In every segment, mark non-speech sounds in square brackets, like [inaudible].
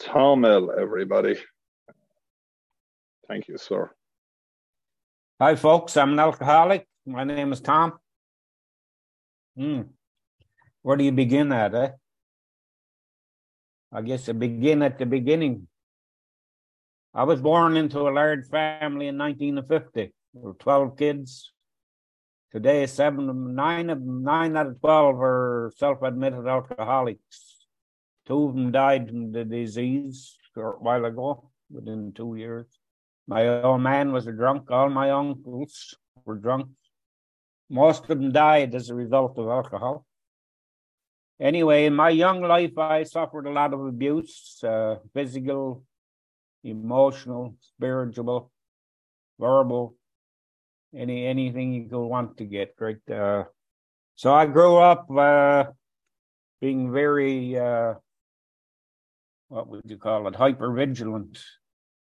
Tom L, everybody. Thank you, sir. Hi, folks. I'm an alcoholic. My name is Tom. Hmm. Where do you begin at, eh? I guess you begin at the beginning. I was born into a large family in 1950. There were 12 kids. Today, seven, nine of nine out of 12 are self-admitted alcoholics. Two of them died from the disease a short while ago, within two years. My old man was a drunk. All my uncles were drunk. Most of them died as a result of alcohol. Anyway, in my young life, I suffered a lot of abuse uh, physical, emotional, spiritual, verbal, any anything you could want to get. Right. Uh, so I grew up uh, being very uh, what would you call it, hyper vigilant.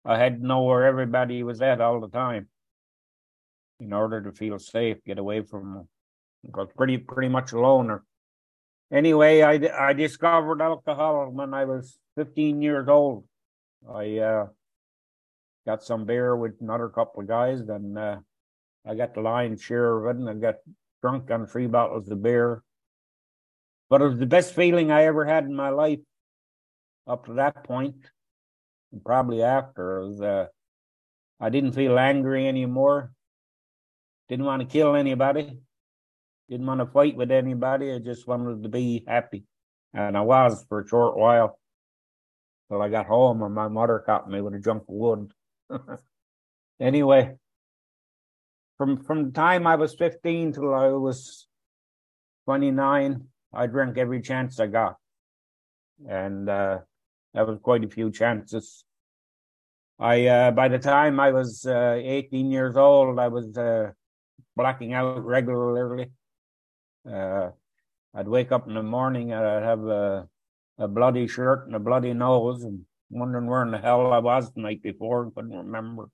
I had to know where everybody was at all the time in order to feel safe, get away from them. I was pretty pretty much a loner. Anyway, I, I discovered alcohol when I was 15 years old. I uh, got some beer with another couple of guys, and uh, I got the lion's share of it, and I got drunk on three bottles of beer. But it was the best feeling I ever had in my life up to that point, and probably after, was uh, I didn't feel angry anymore. Didn't want to kill anybody. Didn't want to fight with anybody. I just wanted to be happy, and I was for a short while. Till I got home, and my mother caught me with a junk of wood. [laughs] anyway, from from the time I was fifteen till I was twenty nine, I drank every chance I got, and uh, that was quite a few chances. I uh, by the time I was uh, 18 years old, I was uh, blacking out regularly. Uh, I'd wake up in the morning and I'd have a, a bloody shirt and a bloody nose and wondering where in the hell I was the night before and couldn't remember.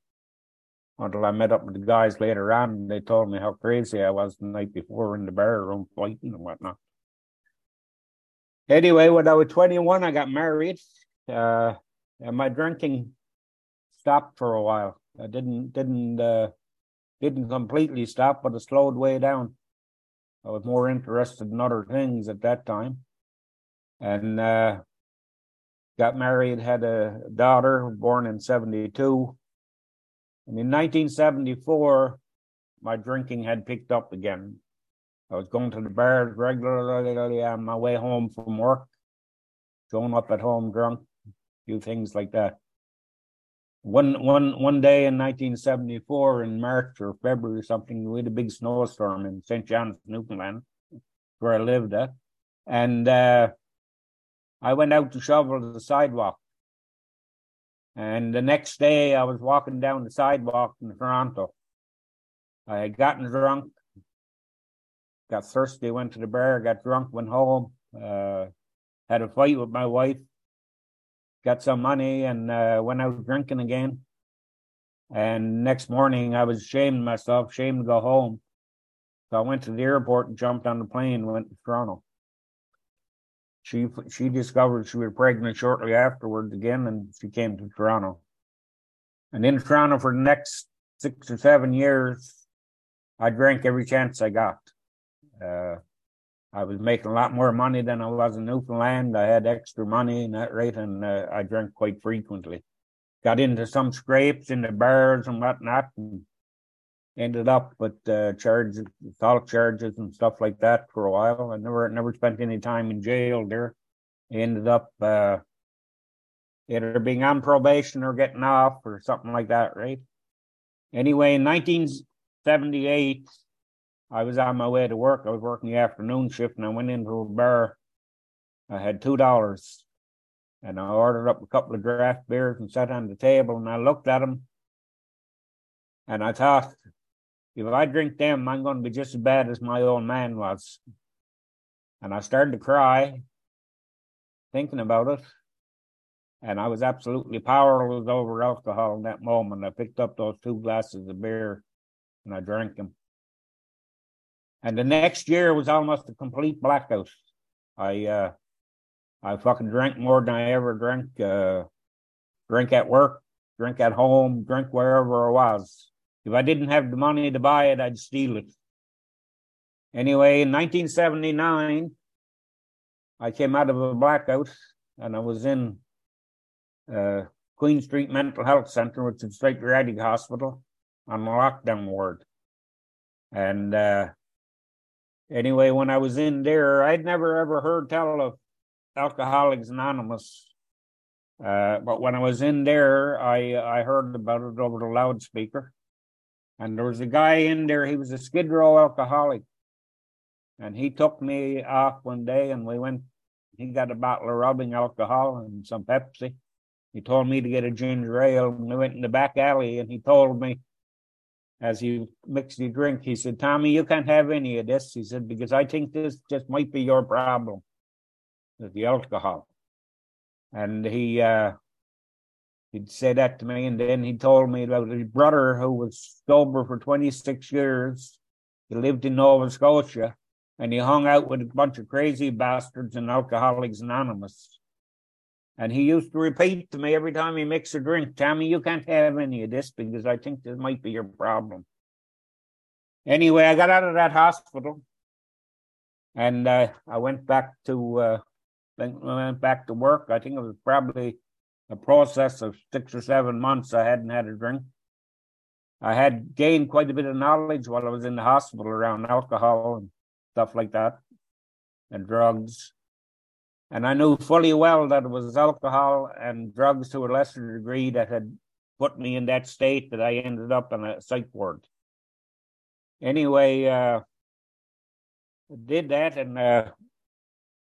Until I met up with the guys later on and they told me how crazy I was the night before in the bar room fighting and whatnot. Anyway, when I was 21, I got married uh, my drinking stopped for a while. I didn't didn't uh, didn't completely stop, but it slowed way down. I was more interested in other things at that time, and uh, got married. Had a daughter born in '72, and in 1974, my drinking had picked up again. I was going to the bars regularly on my way home from work, showing up at home drunk, few things like that. One one one day in 1974, in March or February or something, we had a big snowstorm in St. John's, Newfoundland, where I lived at, and uh, I went out to shovel the sidewalk. And the next day, I was walking down the sidewalk in Toronto. I had gotten drunk, got thirsty, went to the bar, got drunk, went home, uh, had a fight with my wife, got some money and uh, went out drinking again. And next morning, I was ashamed of myself, ashamed to go home. So I went to the airport and jumped on the plane and went to Toronto. She she discovered she was pregnant shortly afterwards again, and she came to Toronto. And in Toronto for the next six or seven years, I drank every chance I got. Uh, I was making a lot more money than I was in Newfoundland. I had extra money in that rate, and uh, I drank quite frequently. Got into some scrapes in the bars and whatnot, and ended up with uh, charges, assault charges, and stuff like that for a while. I never never spent any time in jail there. Ended up uh, either being on probation or getting off or something like that, right? Anyway, in 1978, I was on my way to work. I was working the afternoon shift and I went into a bar. I had two dollars and I ordered up a couple of draft beers and sat on the table and I looked at them and I thought, if I drink them, I'm going to be just as bad as my old man was. And I started to cry, thinking about it. And I was absolutely powerless over alcohol in that moment. I picked up those two glasses of beer and I drank them. And the next year was almost a complete blackout. I uh, I fucking drank more than I ever drank. Uh, drink at work, drink at home, drink wherever I was. If I didn't have the money to buy it, I'd steal it. Anyway, in 1979, I came out of a blackout and I was in uh, Queen Street Mental Health Center, which is a psychiatric hospital, on lockdown ward. And uh, anyway, when I was in there, I'd never ever heard tell of Alcoholics Anonymous. Uh, but when I was in there, I I heard about it over the loudspeaker. And there was a guy in there, he was a Skid Row alcoholic. And he took me off one day and we went, he got a bottle of rubbing alcohol and some Pepsi. He told me to get a ginger ale and we went in the back alley and he told me as he mixed the drink, he said, Tommy, you can't have any of this. He said, because I think this just might be your problem, with the alcohol. And he uh he'd say that to me, and then he told me about his brother who was sober for 26 years. He lived in Nova Scotia and he hung out with a bunch of crazy bastards and Alcoholics Anonymous. And he used to repeat to me every time he mixed a drink, Tommy, you can't have any of this because I think this might be your problem. Anyway, I got out of that hospital and uh, I went back to uh, went back to work. I think it was probably a process of six or seven months. I hadn't had a drink. I had gained quite a bit of knowledge while I was in the hospital around alcohol and stuff like that, and drugs. And I knew fully well that it was alcohol and drugs to a lesser degree that had put me in that state that I ended up in a psych ward. Anyway, uh, did that and uh,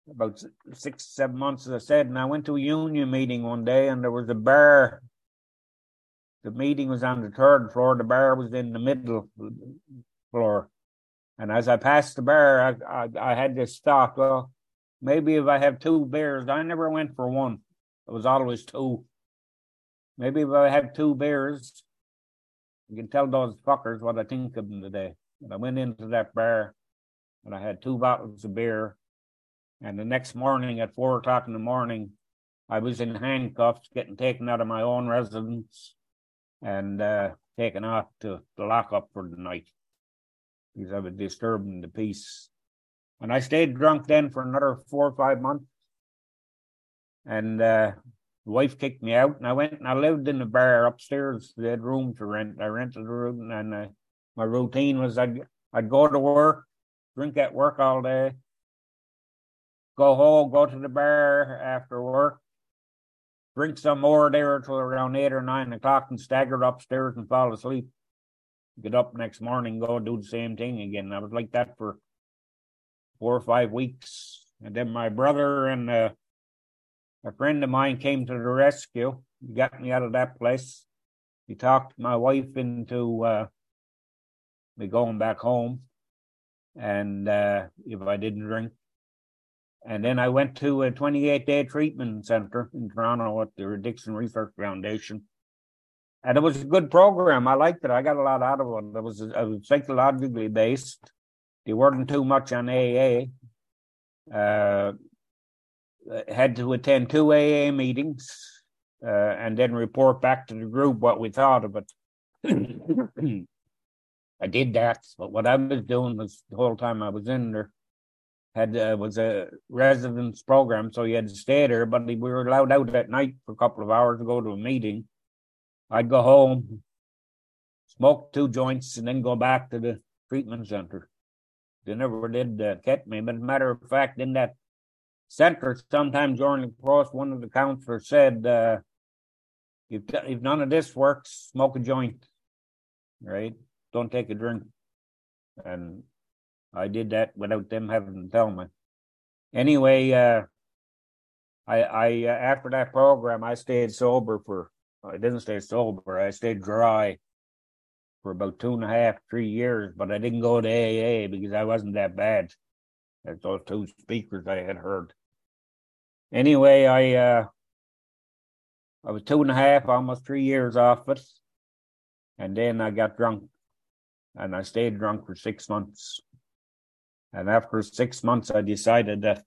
about six, seven months, as I said, and I went to a union meeting one day and there was a bar. The meeting was on the third floor, the bar was in the middle floor. And as I passed the bar, I, I, I had this thought, well, Maybe if I have two beers, I never went for one. It was always two. Maybe if I have two beers, I can tell those fuckers what I think of them today. And I went into that bar and I had two bottles of beer. And the next morning at four o'clock in the morning, I was in handcuffs, getting taken out of my own residence and uh, taken off to the lockup for the night because I was disturbing the peace and I stayed drunk then for another four or five months. And uh, the wife kicked me out, and I went and I lived in the bar upstairs. They had room to rent. I rented a room, and uh, my routine was I'd I'd go to work, drink at work all day, go home, go to the bar after work, drink some more there until around eight or nine o'clock, and stagger upstairs and fall asleep. Get up next morning, go do the same thing again. I was like that for four or five weeks. And then my brother and uh, a friend of mine came to the rescue. He got me out of that place. He talked my wife into uh, me going back home, and uh, if I didn't drink. And then I went to a 28 day treatment center in Toronto at the Addiction Research Foundation. And it was a good program. I liked it. I got a lot out of it. It was, it was psychologically based. They weren't too much on AA. Uh, had to attend two AA meetings uh, and then report back to the group what we thought of it. [clears throat] I did that, but what I was doing was the whole time I was in there had uh, was a residence program, so you had to stay there. But we were allowed out at night for a couple of hours to go to a meeting. I'd go home, smoke two joints, and then go back to the treatment center. They never did uh, catch me. But matter of fact, in that center, sometime during the course, one of the counselors said, uh, if, if none of this works, smoke a joint, right? Don't take a drink. And I did that without them having to tell me. Anyway, uh, I, I uh, after that program, I stayed sober for. I didn't stay sober. I stayed dry for about two and a half, three years, but I didn't go to AA because I wasn't that bad. As those two speakers I had heard. Anyway, I uh I was two and a half, almost three years off it. And then I got drunk. And I stayed drunk for six months. And after six months I decided that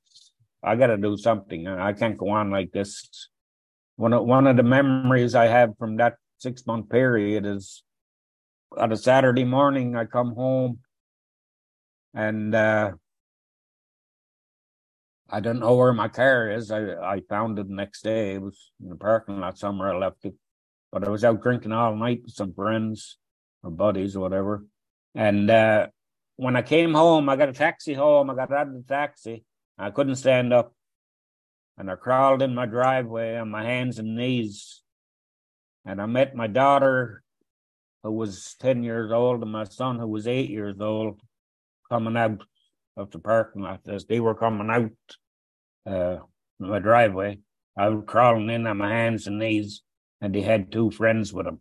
I got to do something. I can't go on like this. One of one of the memories I have from that six month period is on a Saturday morning I come home and uh, I don't know where my car is. I I found it the next day. It was in the parking lot somewhere. I left it, but I was out drinking all night with some friends or buddies or whatever. And uh, when I came home, I got a taxi home. I got out of the taxi. I couldn't stand up, and I crawled in my driveway on my hands and knees. And I met my daughter, who was ten years old, and my son, who was eight years old, coming out of the parking lot as they were coming out uh, my driveway. I was crawling in on my hands and knees, and they had two friends with them.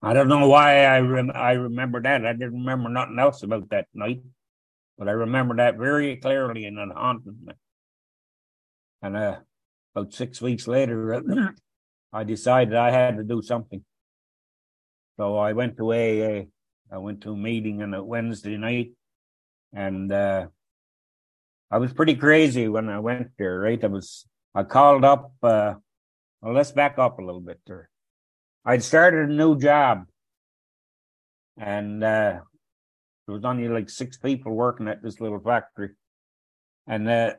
I don't know why I rem- I remember that. I didn't remember nothing else about that night, but I remember that very clearly, and it haunted me. And uh, about six weeks later, [clears throat] I decided I had to do something. So I went to AA. I went to a meeting on a Wednesday night, and uh, I was pretty crazy when I went there, right? I was, I called up, uh, well, let's back up a little bit there. I'd started a new job and, uh, there was only like six people working at this little factory. And, uh,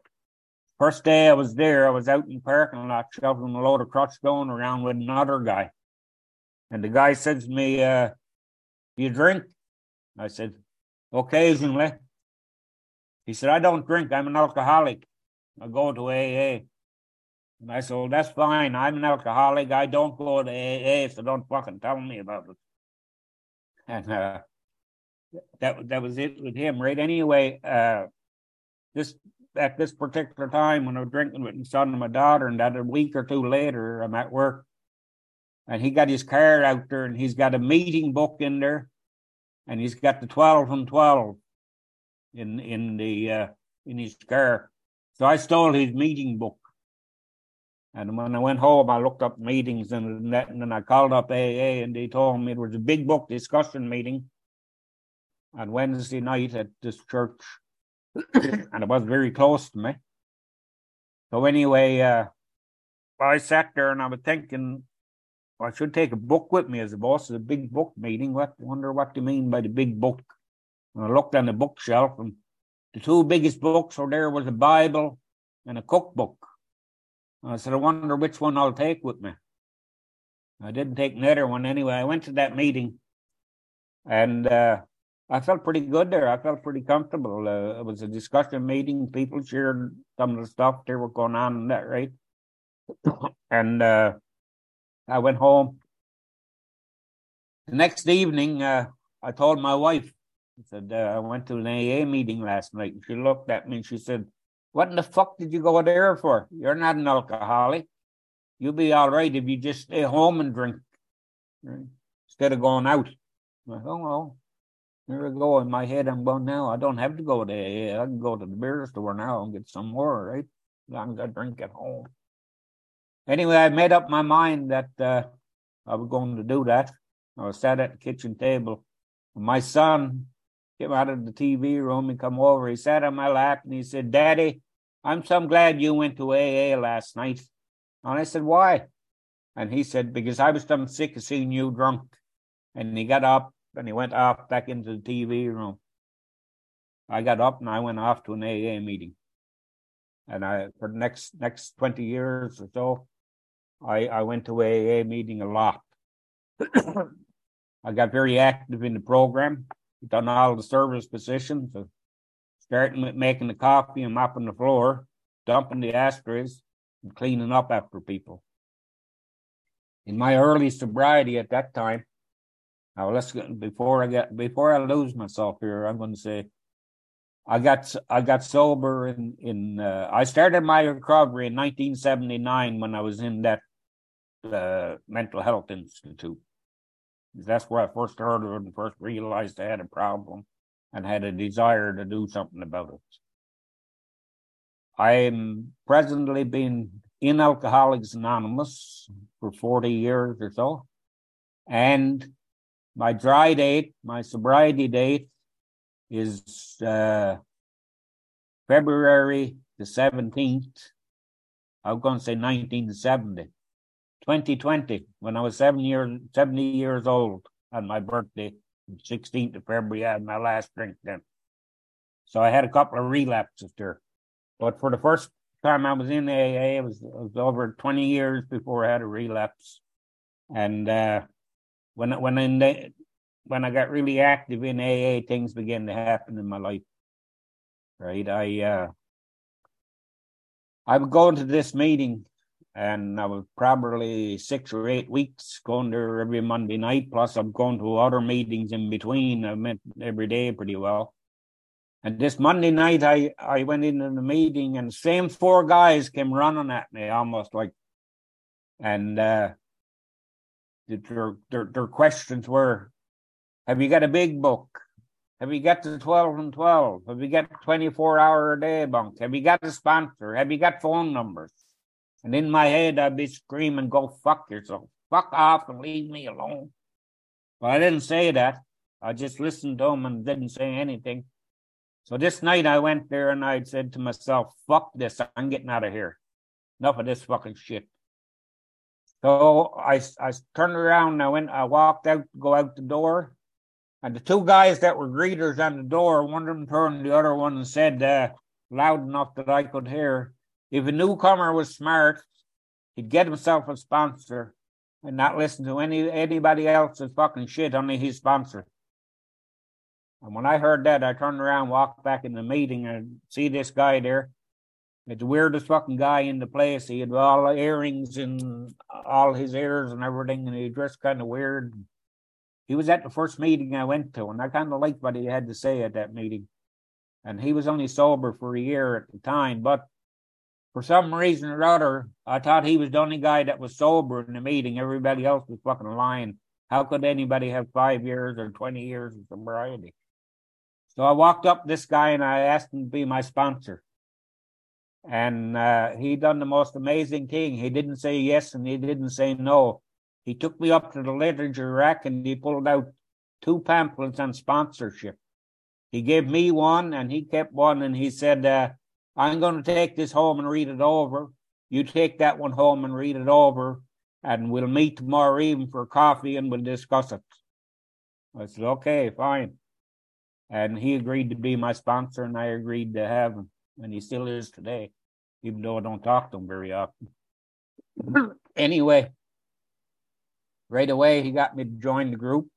first day I was there, I was out in the parking lot shoveling a load of crushed stone around with another guy. And the guy says to me, uh, you drink? I said, occasionally. He said, I don't drink. I'm an alcoholic. I go to AA. And I said, well, that's fine. I'm an alcoholic. I don't go to AA, so don't fucking tell me about it. And uh, that that was it with him, right? Anyway, uh, this at this particular time when I was drinking with my son and my daughter, and that a week or two later, I'm at work, and he got his car out there, and he's got a meeting book in there, and he's got the twelve and twelve in in the uh, in his car. So I stole his meeting book. And when I went home, I looked up meetings and and then I called up AA, and they told me it was a big book discussion meeting on Wednesday night at this church, [coughs] and it was very close to me. So anyway, uh, I sat there and I was thinking, I should take a book with me as a boss. It's a big book meeting. What wonder what they mean by the big book? And I looked on the bookshelf, and the two biggest books were there was a Bible and a cookbook. And I said, I wonder which one I'll take with me. I didn't take neither one anyway. I went to that meeting, and uh, I felt pretty good there. I felt pretty comfortable. Uh, it was a discussion meeting. People shared some of the stuff they were going on in that, right? [coughs] and uh, I went home. The next evening, uh, I told my wife, I said, uh, I went to an AA meeting last night. And she looked at me and she said, What in the fuck did you go there for? You're not an alcoholic. You'll be all right if you just stay home and drink right? instead of going out. I oh, well, here we go. In my head, I'm going now. I don't have to go to AA. I can go to the beer store now and get some more, right? As long as I drink at home. Anyway, I made up my mind that uh, I was going to do that. I was sat at the kitchen table. My son came out of the TV room and come over. He sat on my lap and he said, Daddy, I'm so glad you went to AA last night. And I said, Why? And he said, Because I was so sick of seeing you drunk. And he got up and he went off back into the TV room. I got up and I went off to an AA meeting. And I for the next next 20 years or so, I, I went to AA meeting a lot. [clears throat] I got very active in the program done all the service positions, starting with making the coffee and mopping the floor, dumping the ashtrays, and cleaning up after people. In my early sobriety at that time, now let's get, before I get before I lose myself here, I'm going to say I got I got sober in in uh, I started my recovery in 1979 when I was in that uh, mental health institute. That's where I first heard of it and first realized I had a problem and had a desire to do something about it. I'm presently been in Alcoholics Anonymous for 40 years or so. And my dry date, my sobriety date is uh, February the the 17th. I was going to say 1970. 2020, when I was seven years, 70 years old on my birthday, 16th of February, I had my last drink then. So I had a couple of relapses there. But for the first time I was in AA, it was, it was over 20 years before I had a relapse. And uh, when when in the, when I got really active in AA, things began to happen in my life. Right, I uh, I would go into this meeting, and I was probably six or eight weeks going there every Monday night. Plus, I'm going to other meetings in between. I met every day pretty well. And this Monday night, I, I went into the meeting and same four guys came running at me almost like, and uh, their, their, their questions were, have you got a big book? Have you got the 12 and 12? Have you got 24 hour a day bunk? Have you got a sponsor? Have you got phone numbers? And in my head, I'd be screaming, go fuck yourself. Fuck off and leave me alone. But I didn't say that. I just listened to them and didn't say anything. So this night I went there and I said to myself, fuck this, I'm getting out of here. Enough of this fucking shit. So I, I turned around and I went, I walked out, to go out the door. And the two guys that were greeters on the door, one of them turned to the other one and said, uh, loud enough that I could hear, if a newcomer was smart, he'd get himself a sponsor and not listen to any anybody else's fucking shit, only his sponsor. And when I heard that, I turned around, walked back in the meeting, and see this guy there. It's the weirdest fucking guy in the place. He had all the earrings and all his ears and everything, and he dressed kind of weird. He was at the first meeting I went to, and I kind of liked what he had to say at that meeting. And he was only sober for a year at the time, but for some reason or other, I thought he was the only guy that was sober in the meeting. Everybody else was fucking lying. How could anybody have five years or 20 years of sobriety? So I walked up this guy and I asked him to be my sponsor. And uh, he done the most amazing thing. He didn't say yes and he didn't say no. He took me up to the literature rack and he pulled out two pamphlets on sponsorship. He gave me one and he kept one and he said, uh, I'm going to take this home and read it over. You take that one home and read it over and we'll meet tomorrow evening for coffee and we'll discuss it. I said, okay, fine and he agreed to be my sponsor, and I agreed to have him, and he still is today, even though I don't talk to him very often. [clears throat] anyway, right away he got me to join the group.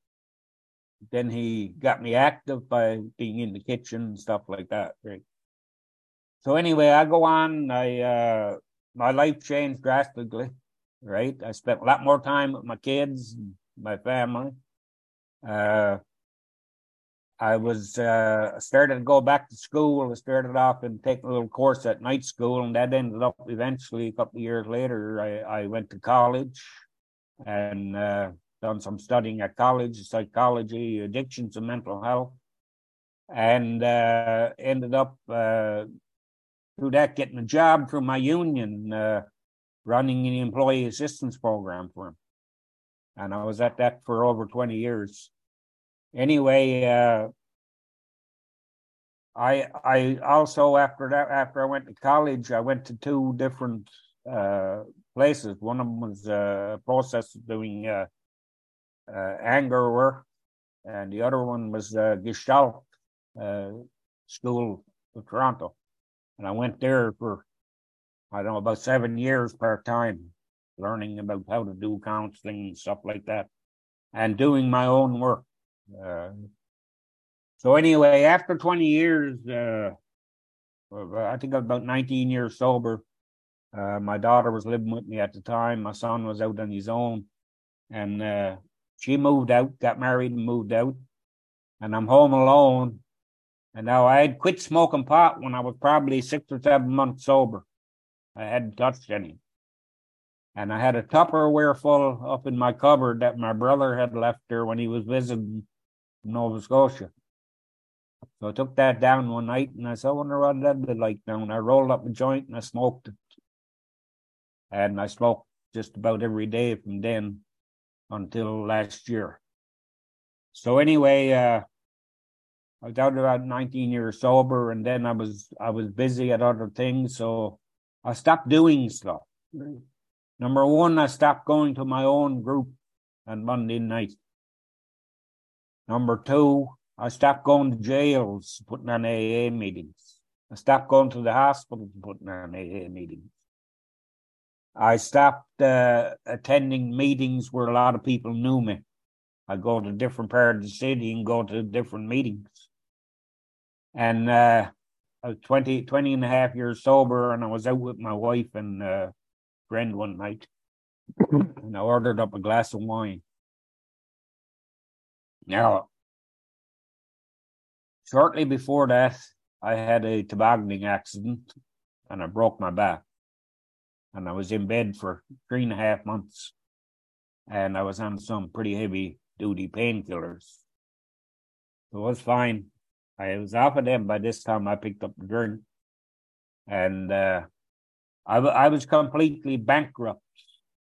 Then he got me active by being in the kitchen and stuff like that. Right. So anyway, I go on. I uh, my life changed drastically. Right. I spent a lot more time with my kids, my family. Uh, I was uh, started to go back to school. I started off and take a little course at night school, and that ended up eventually a couple of years later. I, I went to college and uh, done some studying at college, psychology, addictions, and mental health, and uh, ended up uh, through that getting a job through my union, uh, running an employee assistance program for him. and I was at that for over twenty years anyway, uh, I I also after that after I went to college, I went to two different uh, places. One of them was uh, a process of doing uh, uh, anger work, and the other one was uh, Gestalt School of Toronto. And I went there for I don't know about seven years part time, learning about how to do counseling and stuff like that, and doing my own work. Uh, so anyway, after 20 years, uh, I think I was about 19 years sober. Uh, my daughter was living with me at the time. My son was out on his own, and uh, she moved out, got married, and moved out. And I'm home alone. And now I had quit smoking pot when I was probably six or seven months sober. I hadn't touched any. And I had a Tupperware full up in my cupboard that my brother had left there when he was visiting Nova Scotia. So I took that down one night and I said, I wonder what that'd be like now. And I rolled up a joint and I smoked it. And I smoked just about every day from then until last year. So anyway, uh, I was out about 19 years sober, and then I was I was busy at other things, so I stopped doing stuff. Number one, I stopped going to my own group on Monday night. Number two, I stopped going to jails, putting on AA meetings. I stopped going to the hospitals, putting on AA meetings. I stopped uh, attending meetings where a lot of people knew me. I go to different part of the city and go to different meetings. And uh, I was 20, 20 and a half years sober, and I was out with my wife and uh, friend one night, and I ordered up a glass of wine. Now, shortly before that, I had a tobogganing accident, and I broke my back, and I was in bed for three and a half months, and I was on some pretty heavy duty painkillers. So it was fine. I was off of them by this time. I picked up the drink, and uh, I, I was completely bankrupt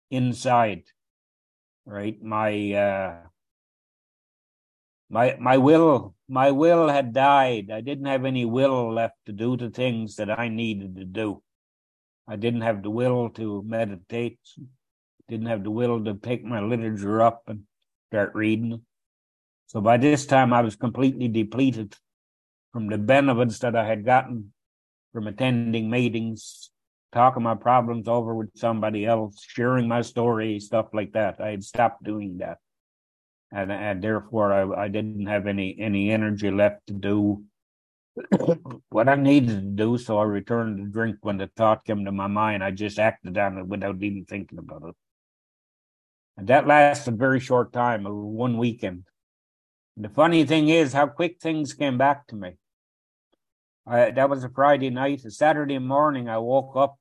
inside. Right, my uh, my my will my will had died. I didn't have any will left to do the things that I needed to do. I didn't have the will to meditate. Didn't have the will to pick my literature up and start reading. So by this time, I was completely depleted from the benefits that I had gotten from attending meetings, talking my problems over with somebody else, sharing my story, stuff like that. I had stopped doing that. And, and therefore I, I didn't have any, any energy left to do [coughs] what I needed to do. So I returned to drink when the thought came to my mind. I just acted on it without even thinking about it. And that lasted a very short time, one weekend. And the funny thing is how quick things came back to me. I, that was a Friday night. A Saturday morning, I woke up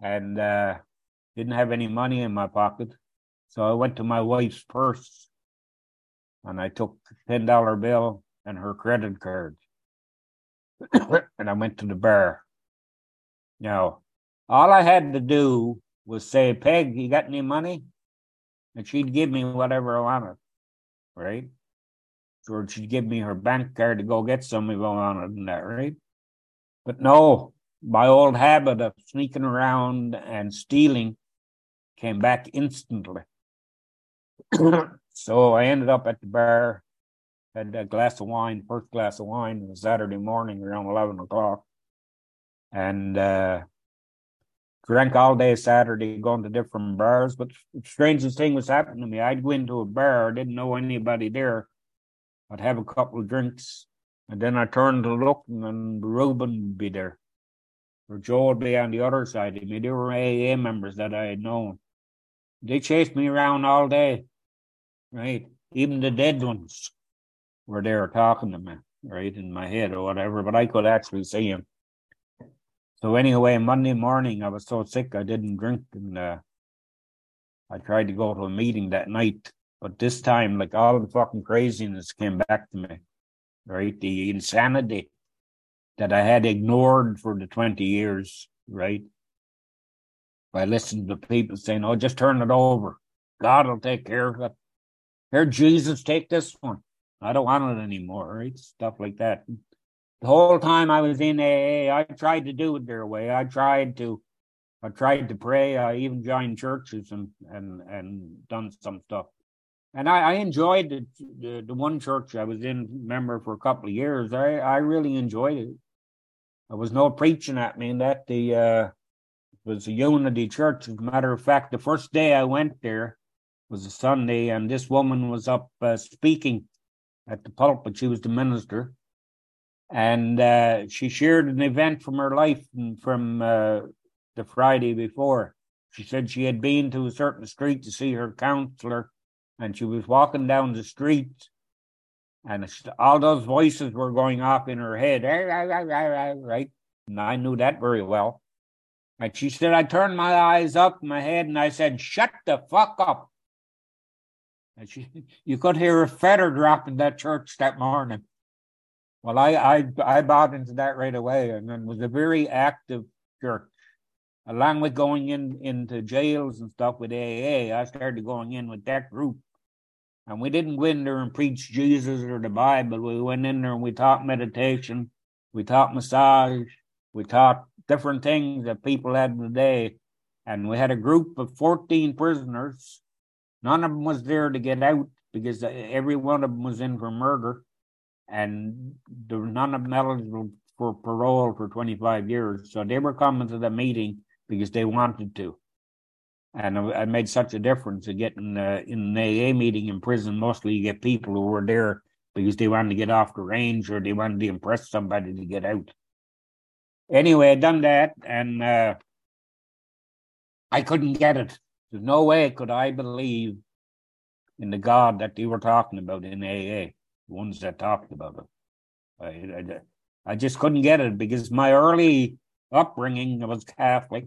and uh, didn't have any money in my pocket. So I went to my wife's purse and I took a $10 bill and her credit card. [coughs] and I went to the bar. Now, all I had to do was say, Peg, you got any money? And she'd give me whatever I wanted, right? Or she'd give me her bank card to go get some if I wanted and that, right? But no, my old habit of sneaking around and stealing came back instantly. so I ended up at the bar, had a glass of wine, first glass of wine on a Saturday morning around 11 o'clock, and uh, drank all day Saturday, going to different bars. But the strangest thing was happening to me. I'd go into a bar, didn't know anybody there. I'd have a couple of drinks, and then I turned to look, and then Reuben would be there or Joe would be on the other side of me. They were AA members that I had known. They chased me around all day, right? Even the dead ones were there talking to me, right, in my head or whatever, but I could actually see them. So anyway, Monday morning, I was so sick I didn't drink, and uh, I tried to go to a meeting that night. But this time, like all the fucking craziness came back to me, right? The insanity that I had ignored for the 20 years, right? I listened to people saying, oh, just turn it over. God will take care of it. Here, Jesus, take this one. I don't want it anymore, right? Stuff like that. The whole time I was in AA, I tried to do it their way. I tried to, I tried to pray. I even joined churches and and and done some stuff. And I, I enjoyed the, the, the one church I was in member for a couple of years. I I really enjoyed it. There was no preaching at me, and that the uh, was a unity church. As a matter of fact, the first day I went there was a Sunday, and this woman was up uh, speaking at the pulpit. She was the minister, and uh, she shared an event from her life from uh, the Friday before. She said she had been to a certain street to see her counselor, and she was walking down the street and all those voices were going off in her head, right? And I knew that very well. And she said, I turned my eyes up my head and I said, shut the fuck up. And she, [laughs] you could hear a feather drop in that church that morning. Well, I, I, I bought into that right away and it was a very active church. Along with going in into jails and stuff with AA, I started going in with that group And we didn't go in there and preach Jesus or the Bible. We went in there and we taught meditation, we taught massage, we taught different things that people had today. And we had a group of 14 prisoners. None of them was there to get out because every one of them was in for murder. And there were none of them eligible for parole for 25 years. So they were coming to the meeting because they wanted to and I made such a difference in getting uh, in an AA meeting in prison. Mostly, you get people who were there because they wanted to get off the range or they wanted to impress somebody to get out. Anyway, I done that, and uh, I couldn't get it. There's no way could I believe in the God that they were talking about in AA, the ones that talked about it. I, I, I just couldn't get it because my early upbringing was Catholic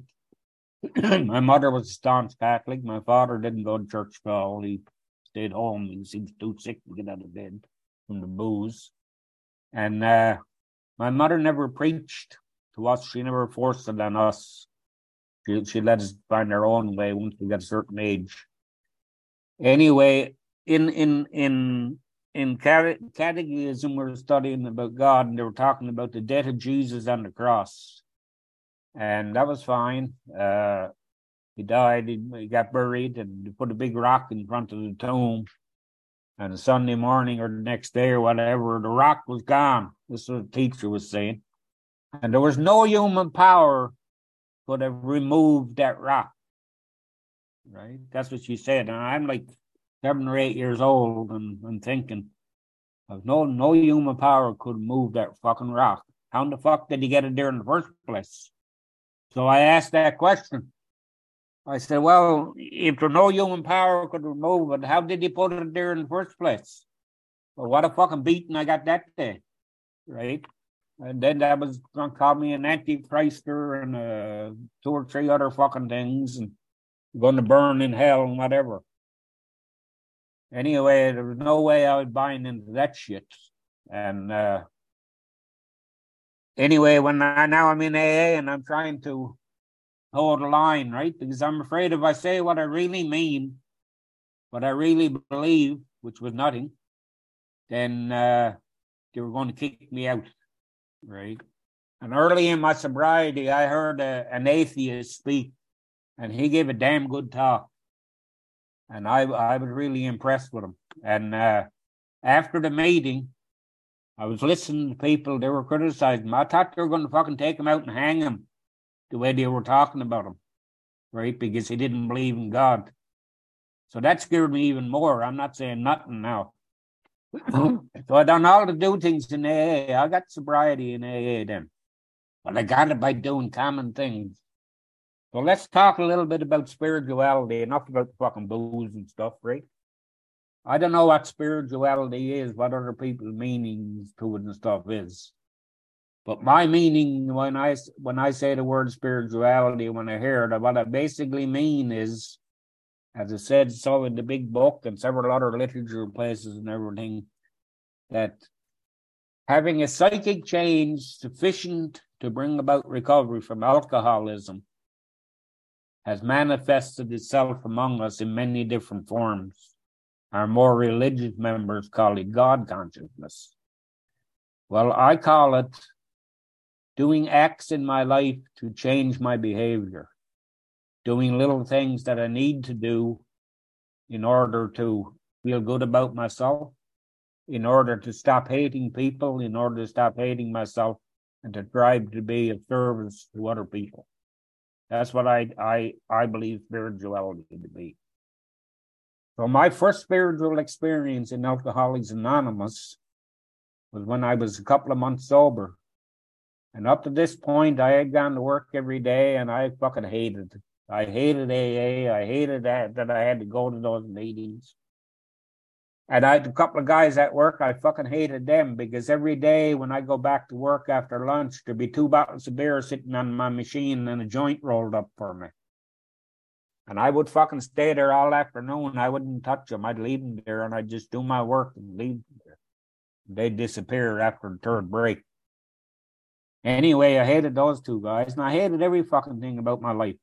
[clears throat] my mother was a staunch Catholic. My father didn't go to church at all. He stayed home. He seemed too sick to get out of bed from the booze. And uh, my mother never preached to us. She never forced it on us. She, she let us find our own way once we got a certain age. Anyway, in in in in catechism, we were studying about God, and they were talking about the death of Jesus on the cross and that was fine. Uh, he died. He, he, got buried, and put a big rock in front of the tomb. And Sunday morning or the next day or whatever, the rock was gone. This is what the teacher was saying, and there was no human power could have removed that rock. Right? That's what she said. And I'm like seven or eight years old, and I'm thinking, no, no human power could move that fucking rock. How in the fuck did he get it there in the first place? So I asked that question. I said, well, if no human power could remove it, how did he put it there in the first place? Well, what a fucking beating I got that day, right? And then that was going to call me an antichrister and uh, two or three other fucking things and going to burn in hell and whatever. Anyway, there was no way I was buying into that shit. And uh, anyway, when I now I'm in AA and I'm trying to hold a line, right? Because I'm afraid if I say what I really mean, what I really believe, which was nothing, then uh, they were going to kick me out, right? And early in my sobriety, I heard a, an atheist speak, and he gave a damn good talk, and I I was really impressed with him. And uh, after the meeting, I was listening to people, they were criticizing him. I thought they were going to fucking take him out and hang him the way they were talking about him, right? Because he didn't believe in God. So that scared me even more. I'm not saying nothing now. [clears throat] so I done all the do things in AA. I got sobriety in AA then. But I got it by doing common things. So let's talk a little bit about spirituality, enough about fucking booze and stuff, right? I don't know what spirituality is, what other people's meanings to it and stuff is. But my meaning when I when I say the word spirituality, when I hear it, what I basically mean is, as I said so in the big book and several other literature places and everything, that having a psychic change sufficient to bring about recovery from alcoholism has manifested itself among us in many different forms. Our more religious members call it God consciousness. Well, I call it doing acts in my life to change my behavior, doing little things that I need to do in order to feel good about myself, in order to stop hating people, in order to stop hating myself, and to strive to be of service to other people. That's what I I I believe spirituality to be. So my first spiritual experience in Alcoholics Anonymous was when I was a couple of months sober. And up to this point, I had gone to work every day and I fucking hated it. I hated AA. I hated that, that I had to go to those meetings. And I had a couple of guys at work, I fucking hated them because every day when I go back to work after lunch, there'd be two bottles of beer sitting on my machine and a joint rolled up for me. And I would fucking stay there all afternoon. I wouldn't touch them. I'd leave them there and I'd just do my work and leave them there. They'd disappear after the third break. Anyway, I hated those two guys and I hated every fucking thing about my life.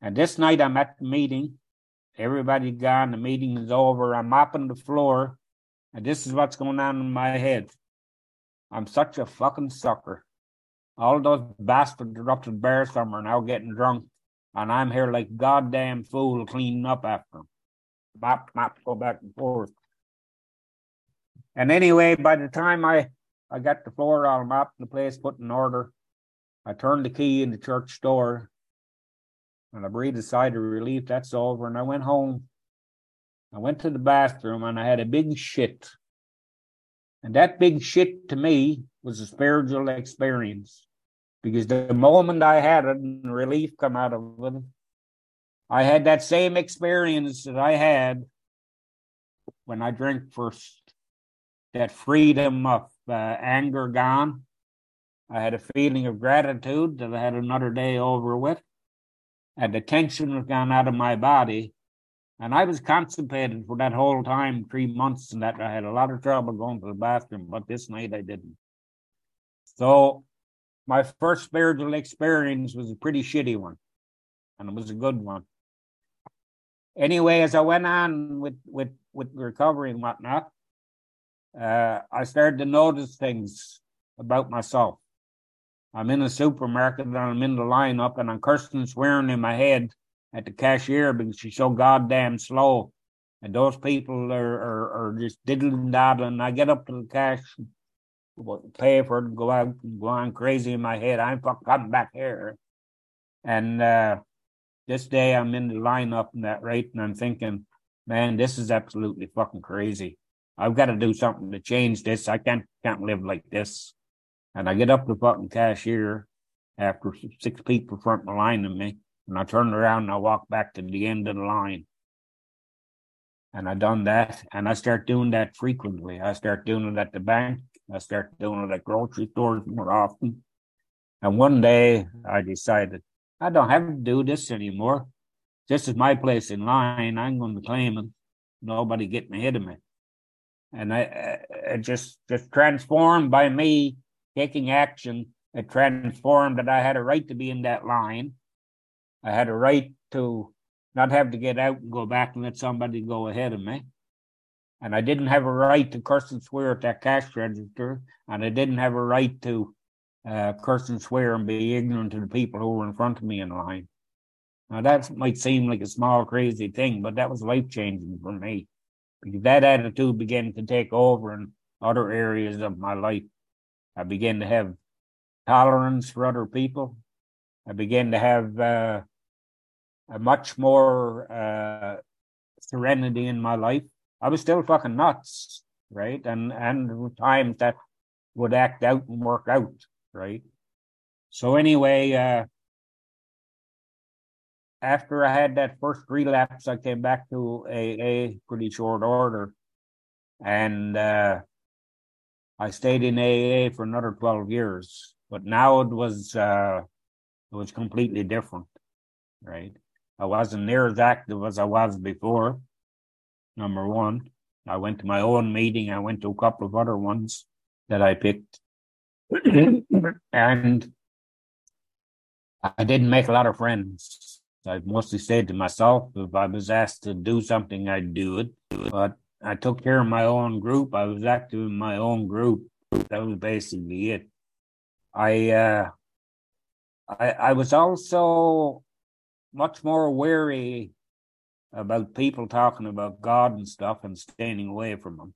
And this night I'm at the meeting Everybody gone. The meeting is over. I'm mopping the floor. And this is what's going on in my head. I'm such a fucking sucker. All those bastards are up to the bar somewhere now getting drunk. And I'm here like goddamn fool cleaning up after them. Mop, mop, go back and forth. And anyway, by the time I, I got the floor all mopped and the place put in order, I turned the key in the church door and I breathed a sigh of relief. That's over. And I went home. I went to the bathroom and I had a big shit. And that big shit to me was a spiritual experience because the moment I had it and relief come out of it, I had that same experience that I had when I drank first. That freedom of uh, anger gone. I had a feeling of gratitude that I had another day over with and the tension was gone out of my body. And I was constipated for that whole time, three months, and that I had a lot of trouble going to the bathroom, but this night I didn't. So my first spiritual experience was a pretty shitty one, and it was a good one. Anyway, as I went on with with with recovery and whatnot, uh, I started to notice things about myself. I'm in a supermarket and I'm in the lineup and I'm cursing and swearing in my head at the cashier because she's so goddamn slow. And those people are, are, are just diddling daddling. I get up to the cash, pay for it, and go out go on crazy in my head. I'm fucking back here. And uh, this day I'm in the lineup and that rate, and I'm thinking, man, this is absolutely fucking crazy. I've got to do something to change this. I can't can't live like this. And I get up to fucking cashier after six people front the line of me. And I turn around and I walk back to the end of the line. And I done that. And I start doing that frequently. I start doing it at the bank. I start doing it at grocery stores more often. And one day I decided I don't have to do this anymore. This is my place in line. I'm going to claim it. Nobody getting ahead of me. And I, I just just transformed by me taking action It transformed that I had a right to be in that line. I had a right to not have to get out and go back and let somebody go ahead of me. And I didn't have a right to curse and swear at that cash register. And I didn't have a right to uh, curse and swear and be ignorant to the people who were in front of me in line. Now that might seem like a small, crazy thing, but that was life changing for me because that attitude began to take over in other areas of my life. I began to have tolerance for other people. I began to have uh, a much more uh, serenity in my life. I was still fucking nuts, right? And and times that would act out and work out, right? So anyway, uh, after I had that first relapse, I came back to AA pretty short order, and uh, I stayed in AA for another 12 years, but now it was, uh, it was completely different, right? I wasn't near as active as I was before. Number one, I went to my own meeting. I went to a couple of other ones that I picked. [clears throat] and I didn't make a lot of friends. I mostly stayed to myself. If I was asked to do something, I'd do it. But I took care of my own group. I was active in my own group. That was basically it. I uh, I I was also much more wary about people talking about God and stuff and staying away from them.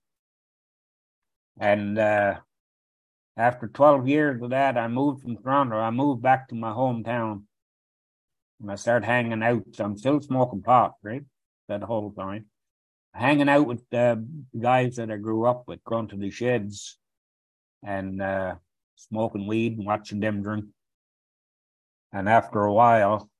And uh, after 12 years of that, I moved from Toronto. I moved back to my hometown and I started hanging out. So I'm still smoking pot, right? That whole time hanging out with the guys that I grew up with, going to the sheds and uh, smoking weed and watching them drink. And after a while,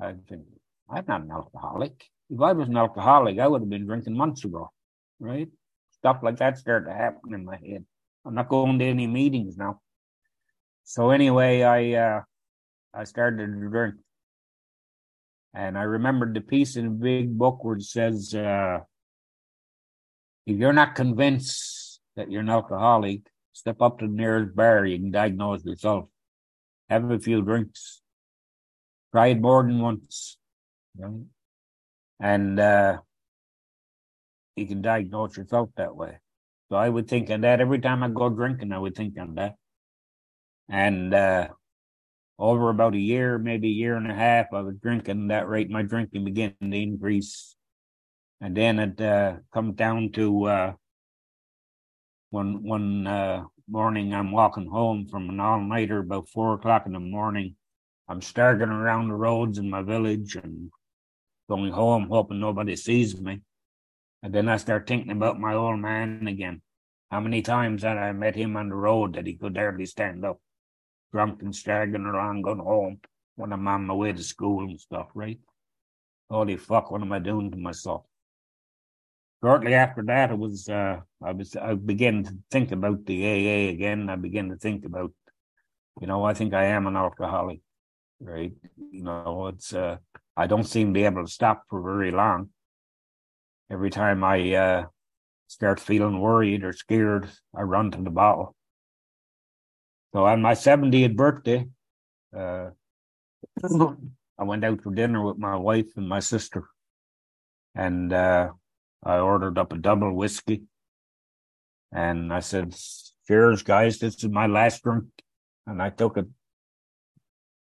I think, I'm not an alcoholic. If I was an alcoholic, I would have been drinking months ago, right? Stuff like that started to happen in my head. I'm not going to any meetings now. So anyway, I uh, I started to drink. And I remembered the piece in a big book where it says, uh, if you're not convinced that you're an alcoholic, step up to the nearest bar. You can diagnose yourself. Have a few drinks. Try it more than once. Right? and uh, you can diagnose yourself that way. So I would think of that every time I go drinking. I would think on that, and uh, over about a year, maybe a year and a half, I was drinking. That rate, my drinking began to increase, and then it uh, comes down to uh, one one uh, morning. I'm walking home from an all nighter about four o'clock in the morning. I'm staggering around the roads in my village and going home, hoping nobody sees me. And then I start thinking about my old man again. How many times had I met him on the road that he could hardly stand up, drunk and staggering around, going home when I'm on my way to school and stuff, right? Holy fuck, what am I doing to myself? Shortly after that, it was uh, I was I began to think about the AA again. I began to think about, you know, I think I am an alcoholic right? You know, it's uh, I don't seem to be able to stop for very long. Every time I uh, start feeling worried or scared, I run to the bottle. So on my 70th birthday, uh, I went out for dinner with my wife and my sister, and uh, I ordered up a double whiskey. And I said, "Cheers, guys! This is my last drink." And I took it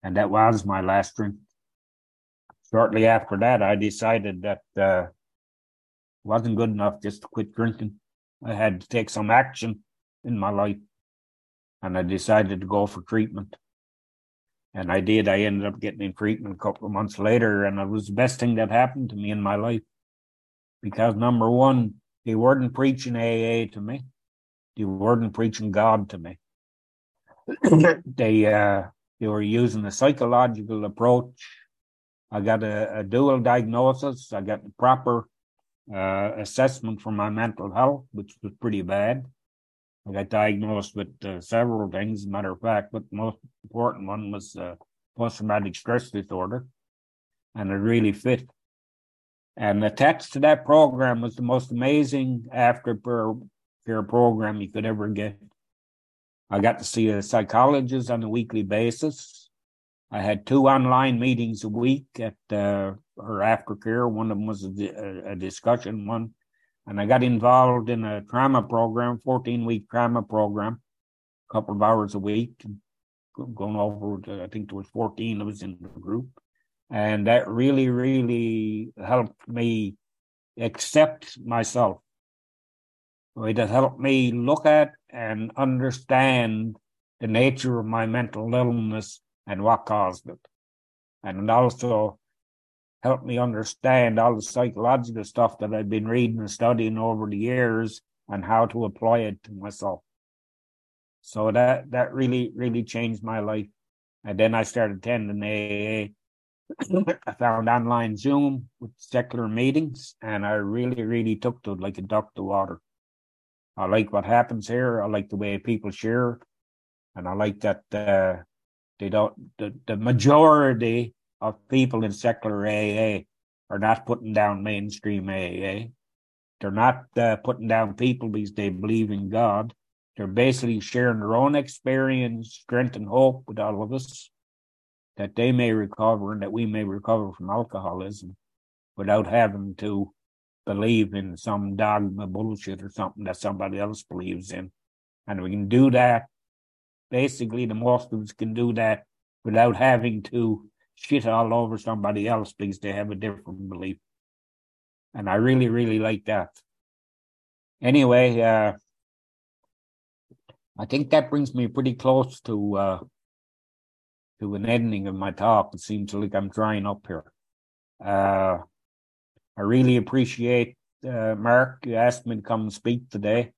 and that was my last drink. Shortly after that, I decided that uh, wasn't good enough just to quit drinking. I had to take some action in my life, and I decided to go for treatment. And I did. I ended up getting in treatment a couple of months later, and it was the best thing that happened to me in my life. Because number one, they weren't preaching AA to me. They weren't preaching God to me. [clears throat] they uh, they were using a psychological approach. I got a, a dual diagnosis. I got the proper uh, assessment for my mental health, which was pretty bad. I got diagnosed with uh, several things, matter of fact, but the most important one was uh, post traumatic stress disorder, and it really fit. And attached to that program was the most amazing aftercare program you could ever get. I got to see a psychologist on a weekly basis. I had two online meetings a week at uh, her aftercare. One of them was a, a, discussion one. And I got involved in a trauma program, 14 week trauma program, a couple of hours a week, going over, to, I think there was 14 of us in the group. And that really, really helped me accept myself it helped me look at and understand the nature of my mental illness and what caused it. And also helped me understand all the psychological stuff that I've been reading and studying over the years and how to apply it to myself. So that that really, really changed my life. And then I started attending AA. [coughs] I found online Zoom with secular meetings, and I really, really took to it like a duck to water. I like what happens here. I like the way people share, and I like that uh, they don't. The, the majority of people in secular AA are not putting down mainstream AA. They're not uh, putting down people because they believe in God. They're basically sharing their own experience, strength, and hope with all of us that they may recover and that we may recover from alcoholism without having to believe in some dogma bullshit or something that somebody else believes in. And we can do that. Basically, the us can do that without having to shit all over somebody else because they have a different belief. And I really, really like that. Anyway, uh, I think that brings me pretty close to uh, to an ending of my talk. It seems like I'm drying up here. Uh, I really appreciate uh, Mark. You asked me to come and speak today.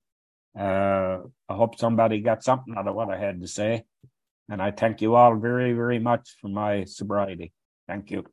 Uh, I hope somebody got something out of what I had to say. And I thank you all very, very much for my sobriety. Thank you.